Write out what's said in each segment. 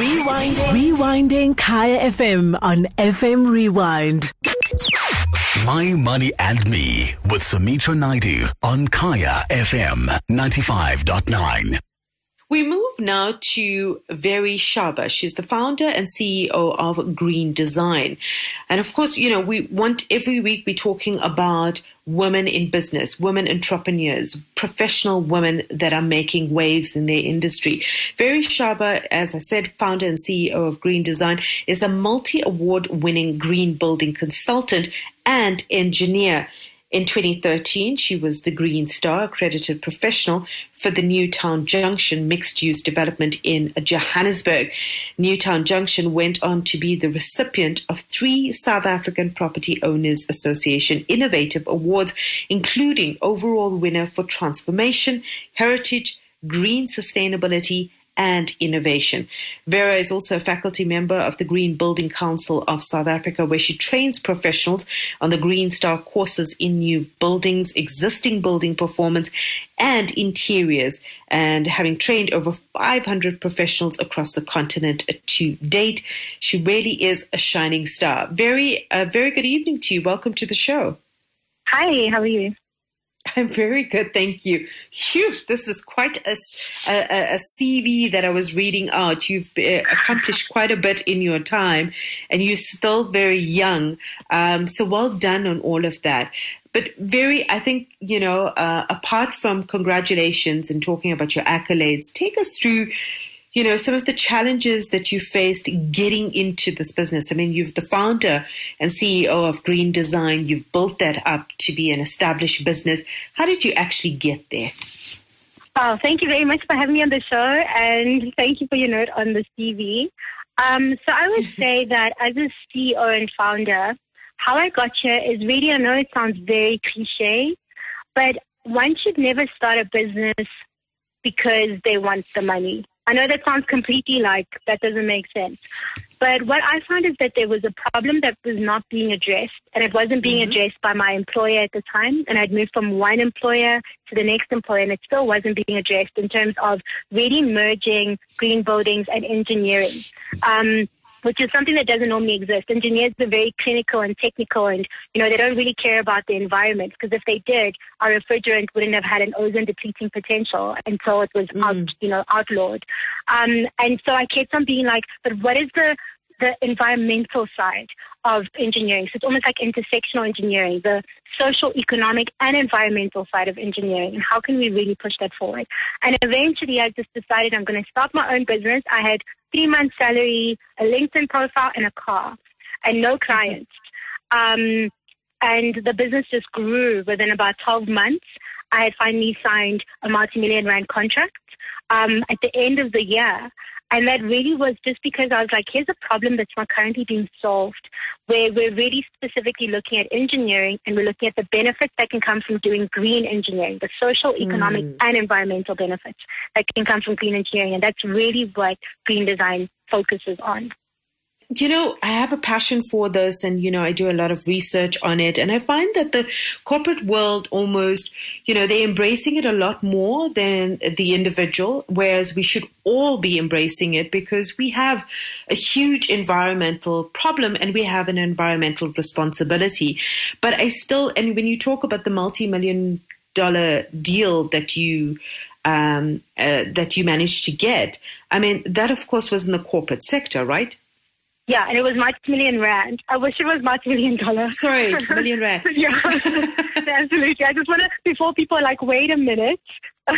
Rewinding. Rewinding Kaya FM on FM Rewind. My Money and Me with Sumitra Naidu on Kaya FM 95.9. We move now to Vere Shaba. She's the founder and CEO of Green Design. And of course, you know, we want every week be talking about women in business, women entrepreneurs, professional women that are making waves in their industry. Vere Shaba, as I said, founder and CEO of Green Design, is a multi award winning green building consultant and engineer. In 2013, she was the Green Star accredited professional for the Newtown Junction mixed use development in Johannesburg. Newtown Junction went on to be the recipient of three South African Property Owners Association Innovative Awards, including overall winner for transformation, heritage, green sustainability, and innovation. Vere is also a faculty member of the Green Building Council of South Africa, where she trains professionals on the Green Star courses in new buildings, existing building performance, and interiors. And having trained over 500 professionals across the continent to date, she really is a shining star. Very, very good evening to you. Welcome to the show. Hi, how are you? I'm very good, thank you. Phew, this was quite a, a, a, CV that I was reading out. You've uh, accomplished quite a bit in your time, and you're still very young. Um, so well done on all of that. But Vere, I think, you know, uh, apart from congratulations and talking about your accolades, take us through you know, some of the challenges that you faced getting into this business. I mean, you've the founder and CEO of Green Design. You've built that up to be an established business. How did you actually get there? Oh, thank you very much for having me on the show, and thank you for your note on the CV. Um, so I would say that as a CEO and founder, how I got here is really, I know it sounds very cliche, but one should never start a business because they want the money. I know that sounds completely like that doesn't make sense. But what I found is that there was a problem that was not being addressed, and it wasn't being mm-hmm. addressed by my employer at the time. And I'd moved from one employer to the next employer, and it still wasn't being addressed in terms of really merging green buildings and engineering. Um, which is something that doesn't normally exist. Engineers are very clinical and technical, and you know they don't really care about the environment because if they did, our refrigerant wouldn't have had an ozone depleting potential until it was mm. out, you know, outlawed. Um, and so I kept on being like, but what is the the environmental side of engineering. So it's almost like intersectional engineering, the social, economic, and environmental side of engineering. And how can we really push that forward? And eventually I just decided I'm going to start my own business. I had three months salary, a LinkedIn profile, and a car, and no clients. Um, and the business just grew within about 12 months. I had finally signed a multi-million rand contract um, at the end of the year. And that really was just because I was like, here's a problem that's not currently being solved, where we're really specifically looking at engineering and we're looking at the benefits that can come from doing green engineering, the social, economic, mm. and environmental benefits that can come from green engineering. And that's really what green design focuses on you know, I have a passion for this and, you know, I do a lot of research on it. And I find that the corporate world almost, you know, they're embracing it a lot more than the individual, whereas we should all be embracing it because we have a huge environmental problem and we have an environmental responsibility. But I still, and when you talk about the multi million dollar deal that you um, uh, that you managed to get. I mean, that of course was in the corporate sector, right? Yeah, and it was multi-million rand. I wish it was multi-million dollars. Sorry, million rand. yeah, absolutely. I just want to, before people are like, wait a minute.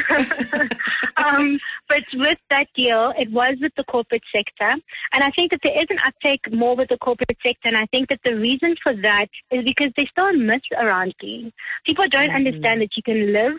um, but with that deal, it was with the corporate sector. And I think that there is an uptake more with the corporate sector. And I think that the reason for that is because there's still a myth around green. People don't mm-hmm. understand that you can live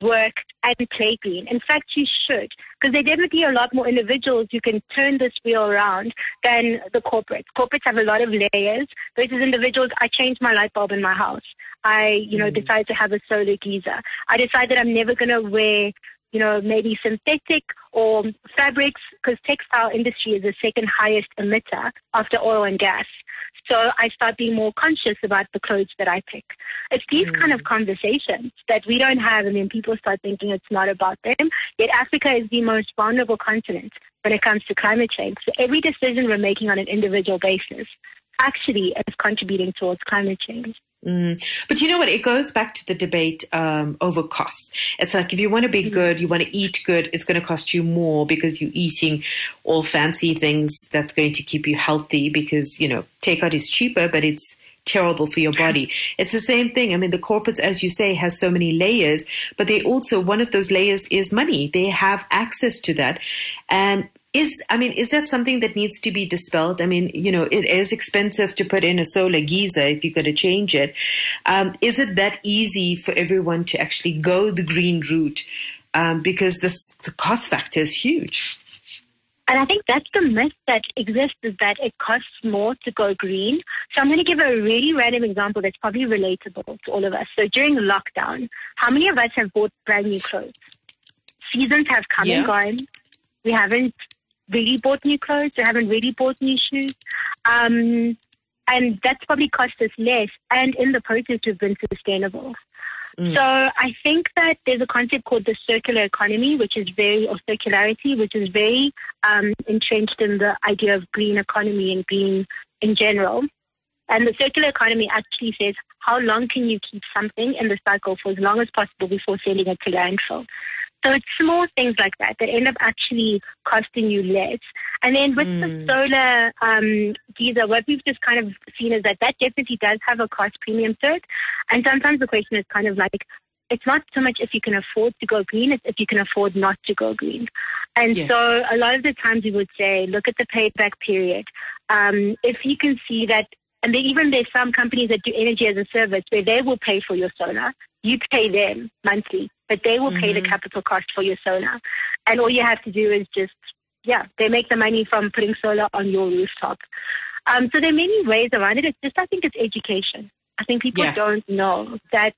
work, and play green. In fact, you should, because there are definitely a lot more individuals who can turn this wheel around than the corporates. Corporates have a lot of layers versus individuals. I changed my light bulb in my house. I, you know, mm. decided to have a solar geyser. I decided I'm never going to wear you know, maybe synthetic or fabrics, because textile industry is the second highest emitter after oil and gas. So I start being more conscious about the clothes that I pick. It's these mm. kind of mm. conversations that we don't have, and then people start thinking it's not about them. Yet Africa is the most vulnerable continent when it comes to climate change. So every decision we're making on an individual basis actually is contributing towards climate change. Mm. But you know what? It goes back to the debate um, over costs. It's like if you want to be mm-hmm. good, you want to eat good, it's going to cost you more because you're eating all fancy things that's going to keep you healthy because, you know, takeout is cheaper, but it's terrible for your body. It's the same thing. I mean, the corporates, as you say, has so many layers, but they also, one of those layers is money. They have access to that. And is I mean, is that something that needs to be dispelled? I mean, you know, it is expensive to put in a solar geyser if you're going to change it. Um, is it that easy for everyone to actually go the green route? Um, because the cost factor is huge. And I think that's the myth that exists is that it costs more to go green. So I'm going to give a really random example that's probably relatable to all of us. So during lockdown, how many of us have bought brand new clothes? Seasons have come yeah. and gone. We haven't really bought new clothes. We haven't really bought new shoes. Um, and that's probably cost us less. And in the process, we've been sustainable. Mm. So I think that there's a concept called the circular economy, which is very, or circularity, which is very um, entrenched in the idea of green economy and green in general. And the circular economy actually says how long can you keep something in the cycle for as long as possible before sending it to landfill. So it's small things like that that end up actually costing you less. And then with mm. the hmm. solar um, geyser, what we've just kind of seen is that that definitely does have a cost premium to it. And sometimes the question is kind of like, it's not so much if you can afford to go green, it's if you can afford not to go green. And yes. so a lot of the times we would say, look at the payback period. Um, if you can see that, and even there's some companies that do energy as a service where they will pay for your solar. You pay them monthly but they will mm-hmm. pay the mm-hmm. capital cost for your solar. And all you have to do is just, yeah, they make the money from putting solar on your rooftop. Um, so there are many ways around it. It's just, I think it's education. I think people yeah. don't know that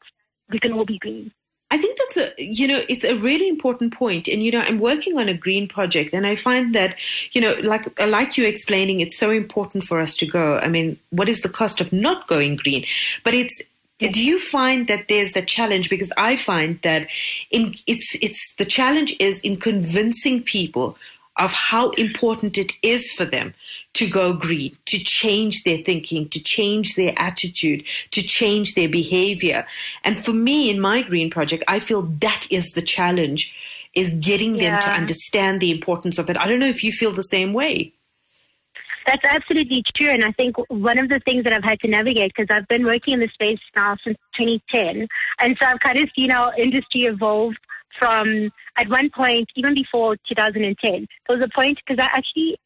we can all be green. I think that's a, you know, it's a really important point. And, you know, I'm working on a green project and I find that, you know, like, like you explaining, it's so important for us to go. I mean, what is the cost of not going green? But it's, do you find that there's a challenge? Because I find that in, it's it's the challenge is in convincing people of how important it is for them to go green, to change their thinking, to change their attitude, to change their behavior. And for me, in my green project, I feel that is the challenge, is getting yeah. them to understand the importance of it. I don't know if you feel the same way. That's absolutely true. And I think one of the things that I've had to navigate, because I've been working in the space now since 2010, and so I've kind of seen our industry evolve from at one point, even before 2010, there was a point because I actually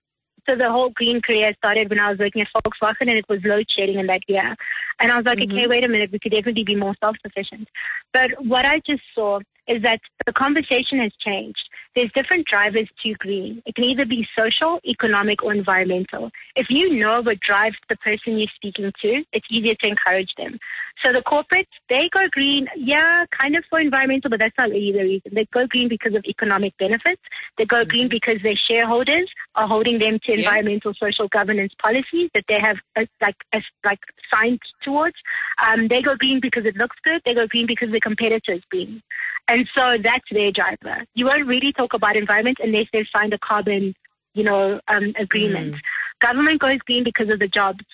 so the whole green career started when I was working at Volkswagen and it was load shedding in that year. And I was like, mm-hmm. okay, wait a minute, we could definitely be more self sufficient. But what I just saw is that the conversation has changed there's different drivers to green. It can either be social, economic, or environmental. If you know what drives the person you're speaking to, it's easier to encourage them. So the corporates, they go green, yeah, kind of for environmental, but that's not really the reason. They go green because of economic benefits. They go green mm-hmm. because their shareholders are holding them to environmental, social governance policies that they have uh, like uh, like signed towards. Um, they go green because it looks good. They go green because the competitors green. And so that's their driver. You won't really talk about environment unless they've signed a carbon, you know, um, agreement. Mm. Government goes green because of the jobs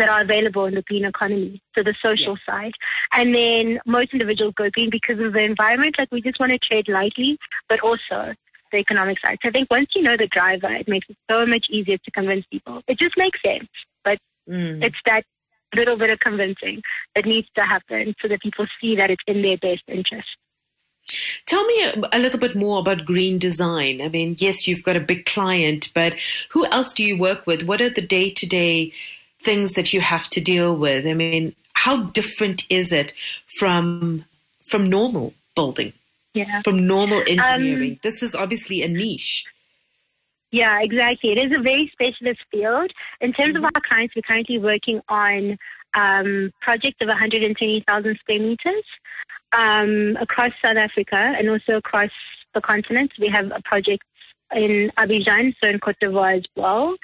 that are available in the green economy, so the social yeah. side. And then most individuals go green because of the environment. Like we just want to trade lightly, but also the economic side. So I think once you know the driver, it makes it so much easier to convince people. It just makes sense, but mm. it's that little bit of convincing that needs to happen so that people see that it's in their best interest. Tell me a, a, little bit more about green design. I mean, yes, you've got a big client, but who else do you work with? What are the day to day things that you have to deal with? I mean, how different is it from from normal building? Yeah. From normal engineering. Um, this is obviously a niche. Yeah, exactly. It is a very specialist field. In terms mm-hmm. of our clients, we're currently working on um, projects of 120,000 square meters um, across South Africa and also across the continent. We have a project in Abidjan, so in Cote d'Ivoire as well.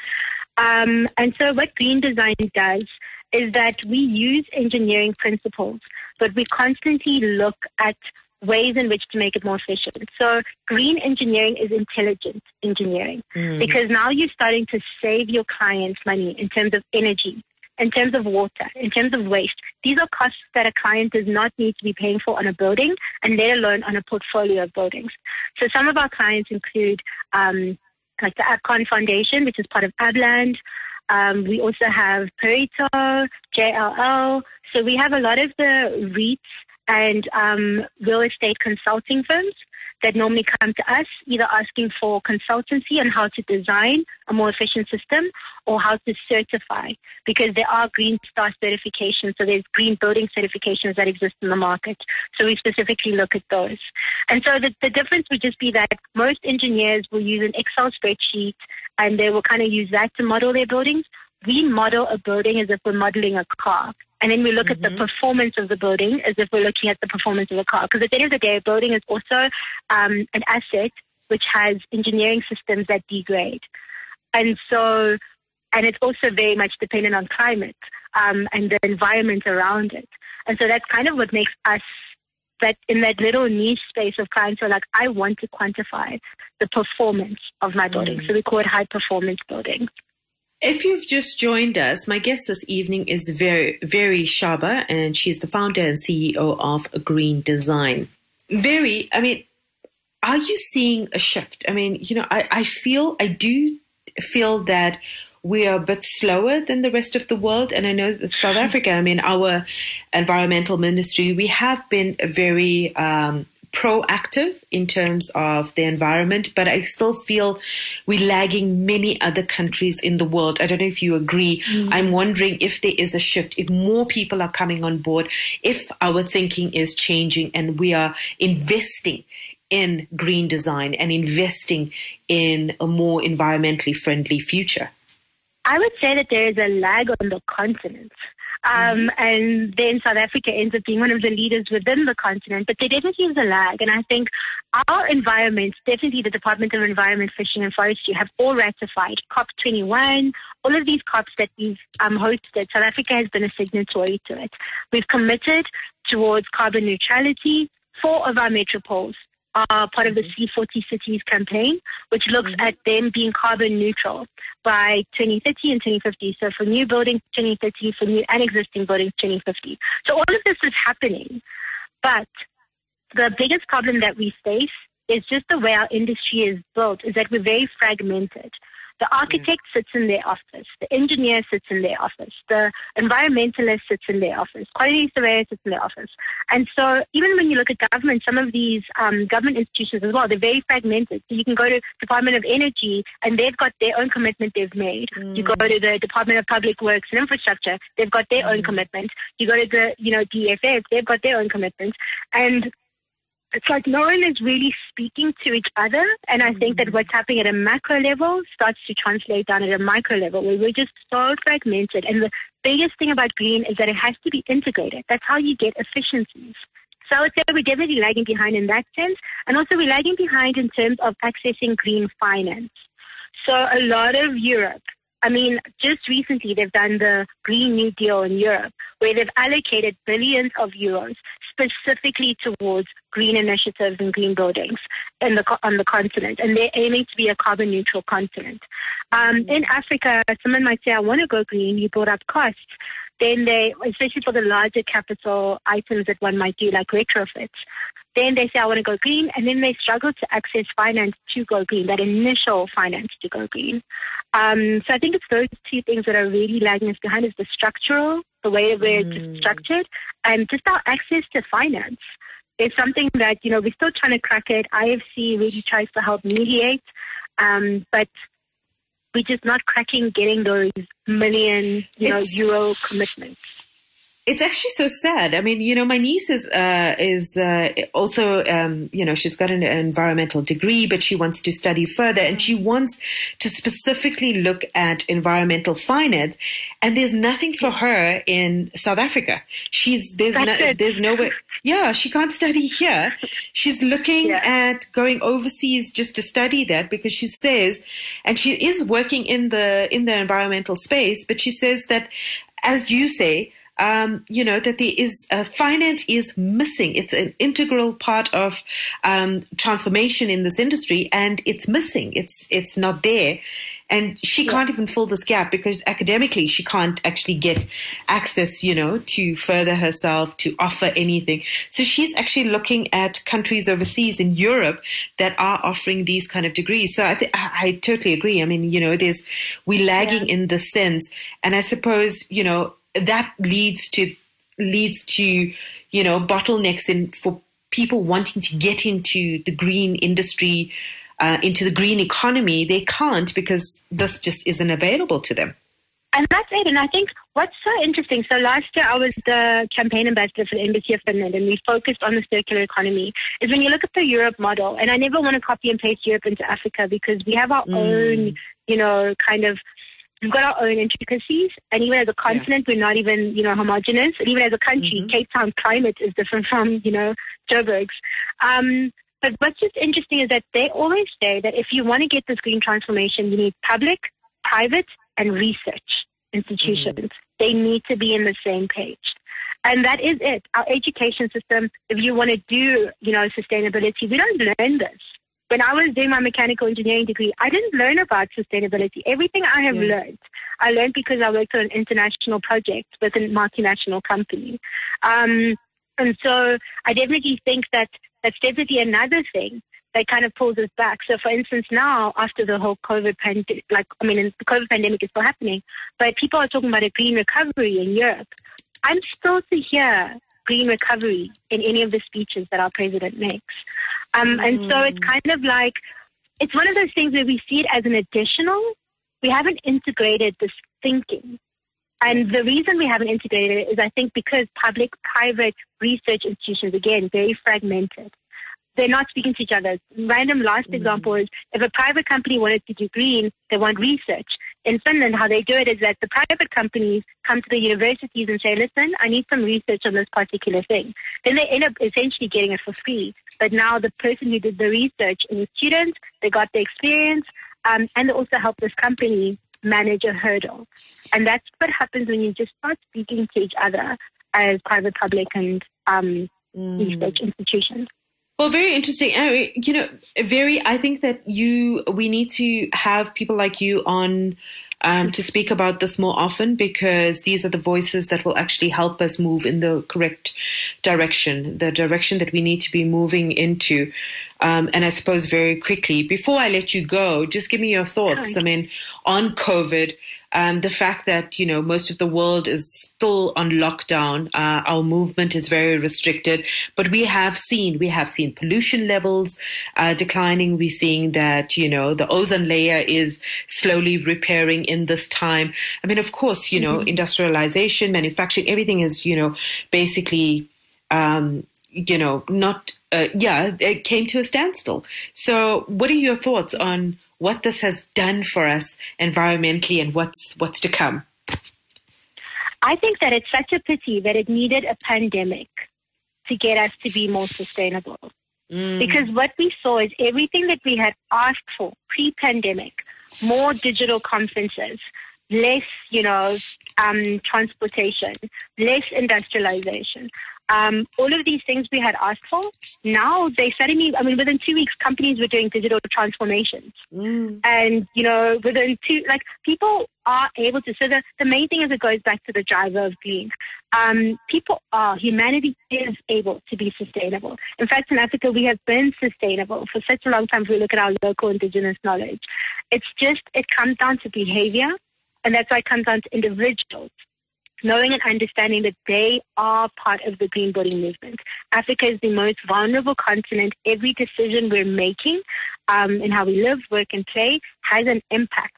Um, and so what green design does is that we use engineering principles, but we constantly look at ways in which to make it more efficient. So green engineering is intelligent engineering Mm. because now you're starting to save your clients money in terms of energy, in terms of water, in terms of waste. These are costs that a client does not need to be paying for on a building and let alone on a portfolio of buildings. So some of our clients include um, like the Abcon Foundation, which is part of Abland. Um, we also have Pareto, JLL. So we have a lot of the REITs and um, real estate consulting firms that normally come to us either asking for consultancy on how to design a more efficient system or how to certify because there are green star certifications so there's green building certifications that exist in the market. So we specifically look at those. And so the, the difference would just be that most engineers will use an excel spreadsheet and they will kind of use that to model their buildings. We model a building as if we're modeling a car. And then we look at the performance of the building as if we're looking at the performance of a car. Because at the end of the day, a building is also um, an asset which has engineering systems that degrade. And so, and it's also very much dependent on climate um, and the environment around it. And so that's kind of what makes us that in that little niche space of clients who are like, I want to quantify the performance of my building. So we call it high performance building. If you've just joined us, my guest this evening is Vere, Vere Shaba, and she's the founder and CEO of Green Design. Vere, I mean, are you seeing a shift? I mean, you know, I, I feel, I do feel that we are a bit slower than the rest of the world. And I know that South Africa, I mean, our environmental ministry, we have been very um, proactive in terms of the environment, but I still feel we're lagging many other countries in the world. I don't know if you agree. Mm. I'm wondering if there is a shift, if more people are coming on board, if our thinking is changing and we are investing in green design and investing in a more environmentally friendly future. I would say that there is a lag on the continent. Um, and then South Africa ends up being one of the leaders within the continent, but there definitely is a lag. And I think our environment, definitely the Department of Environment, Fishing and Forestry, have all ratified COP21, all of these COPs that we've um, hosted. South Africa has been a signatory to it. We've committed towards carbon neutrality. Four of our metropoles are part of the mm-hmm. C40 Cities campaign, which looks mm-hmm. at them being carbon neutral by 2030 and 2050. So for new buildings, 2030, for new and existing buildings, 2050. So all of this is happening. But the biggest problem that we face is just the way our industry is built, is that we're very fragmented. The architect mm. sits in their office. The engineer sits in their office. The environmentalist sits in their office. Quality surveyor sits in their office. And so even when you look at government, some of these um, government institutions as well, they're very fragmented. So you can go to Department of Energy and they've got their own commitment they've made. You go mm. to the Department of Public Works and Infrastructure, they've got their own mm. commitment. You go to the, you know, DFS, they've got their own commitment. And it's like no one is really speaking to each other. And I think that mm. what's happening at a macro level starts to translate down at a micro level where we're just so fragmented. And the biggest thing about green is that it has to be integrated. That's how you get efficiencies. So I would say we're definitely lagging behind in that sense. And also we're lagging behind in terms of accessing green finance. So a lot of Europe, I mean, just recently they've done the Green New Deal in Europe, where they've allocated billions of euros specifically towards green initiatives and green buildings in the, on the continent, and they're aiming to be a carbon neutral continent. Um, in Africa, someone might say, "I want to go green." You brought up costs. Then they, especially for the larger capital items that one might do, like retrofits, then they say, I want to go green, and then they struggle to access finance to go green, that initial finance to go green. Um, so I think it's those two things that are really lagging us behind is the structural, the way that we're just structured, and just our access to finance. It's something that, you know, we're still trying to crack it. IFC really tries to help mediate, um, but we're just not cracking getting those million, you know, It's- euro commitments. It's actually so sad. I mean, you know, my niece is uh, is uh, also, um, you know, she's got an environmental degree, but she wants to study further, and she wants to specifically look at environmental finance. And there's nothing for her in South Africa. She's there's no, there's nowhere. Yeah, she can't study here. She's looking Yeah. at going overseas just to study that because she says, and she is working in the in the environmental space, but she says that, as you say, um, you know, that there is uh, finance is missing. It's an integral part of um, transformation in this industry, and it's missing. It's it's not there. And she yeah. can't even fill this gap because academically she can't actually get access, you know, to further herself, to offer anything. So she's actually looking at countries overseas in Europe that are offering these kind of degrees. So I, th- I totally agree. I mean, you know, there's, we're lagging yeah. in the sense. And I suppose, you know, that leads to, leads to, you know, bottlenecks in for people wanting to get into the green industry, uh, into the green economy, they can't because this just isn't available to them. And that's it. And I think what's so interesting, so last year I was the campaign ambassador for the Embassy of Finland and we focused on the circular economy, is when you look at the Europe model, and I never want to copy and paste Europe into Africa because we have our mm. own, you know, kind of we've got our own intricacies, and even as a continent, yeah. we're not even, you know, homogenous. And even as a country, mm-hmm. Cape Town climate is different from, you know, Joburg's. Um, but what's just interesting is that they always say that if you want to get this green transformation, you need public, private, and research institutions. Mm-hmm. They need to be in the same page. And that is it. Our education system, if you want to do, you know, sustainability, we don't learn this. When I was doing my mechanical engineering degree, I didn't learn about sustainability. Everything I have yeah. learned, I learned because I worked on an international project with a multinational company. Um, and so I definitely think that that's definitely another thing that kind of pulls us back. So, for instance, now after the whole COVID pandemic, like I mean, the COVID pandemic is still happening, but people are talking about a green recovery in Europe. I'm still to hear green recovery in any of the speeches that our president makes, um, mm. and so it's mm. kind of like it's one of those things where we see it as an additional. We haven't integrated this thinking. And the reason we haven't integrated it is, I think, because public, private research institutions, again, very fragmented. They're not speaking to each other. Random last mm-hmm. example is if a private company wanted to do green, they want research. In Finland, how they do it is that the private companies come to the universities and say, listen, I need some research on this particular thing. Then they end up essentially getting it for free. But now the person who did the research is a student, they got the experience, um, and they also help this company manage a hurdle. And that's what happens when you just start speaking to each other as private, public, and um, mm. research institutions. Well, very interesting. You know, Vere. I think that you we need to have people like you on um, to speak about this more often because these are the voices that will actually help us move in the correct direction, the direction that we need to be moving into. Um, and I suppose very quickly, before I let you go, just give me your thoughts. I mean, on COVID, um, the fact that you know most of the world is still on lockdown, uh, our movement is very restricted. But we have seen we have seen pollution levels uh, declining. We're seeing that you know the ozone layer is slowly repairing in this time. I mean, of course, you know, mm-hmm. industrialization, manufacturing, everything is you know basically. Um, you know, not, uh, yeah, it came to a standstill. So, what are your thoughts on what this has done for us environmentally and what's what's to come? I think that it's such a pity that it needed a pandemic to get us to be more sustainable. Mm. Because what we saw is everything that we had asked for pre-pandemic, more digital conferences, less, you know, um, transportation, less industrialization, um, all of these things we had asked for, now they suddenly, I mean, within two weeks, companies were doing digital transformations. Mm. And, you know, within two, like, people are able to. So the, the main thing is it goes back to the driver of green. Um, people are, humanity is able to be sustainable. In fact, in Africa, we have been sustainable for such a long time if we look at our local indigenous knowledge. It's just, it comes down to behavior. And that's why it comes down to individuals knowing and understanding that they are part of the green body movement. Africa is the most vulnerable continent. Every decision we're making um, in how we live, work, and play has an impact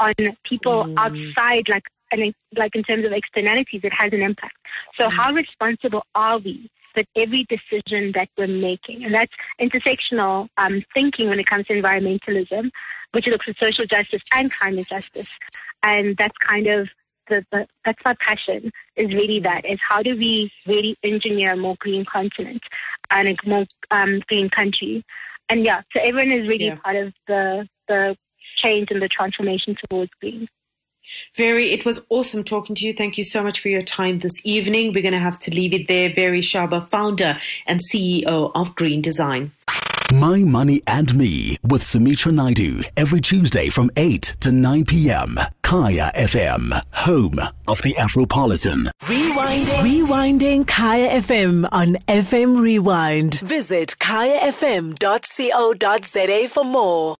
on people mm. outside, like and like in terms of externalities, it has an impact. So, mm. how responsible are we with every decision that we're making? And that's intersectional um, thinking when it comes to environmentalism, which looks at social justice and climate justice. And that's kind of the, the, that's my passion is really that is how do we really engineer a more green continent and a more um, green country and yeah so everyone is really yeah. part of the the change and the transformation towards green Vere, it was awesome talking to you. Thank you so much for your time this evening. We're going to have to leave it there. Vere Shaba, founder and CEO of Green Design. My Money and Me with Sumitra Naidu every Tuesday from 8 to 9 p.m. Kaya FM, home of the Afropolitan. Rewinding. Rewinding Kaya FM on FM Rewind. Visit kayafm.co.za for more.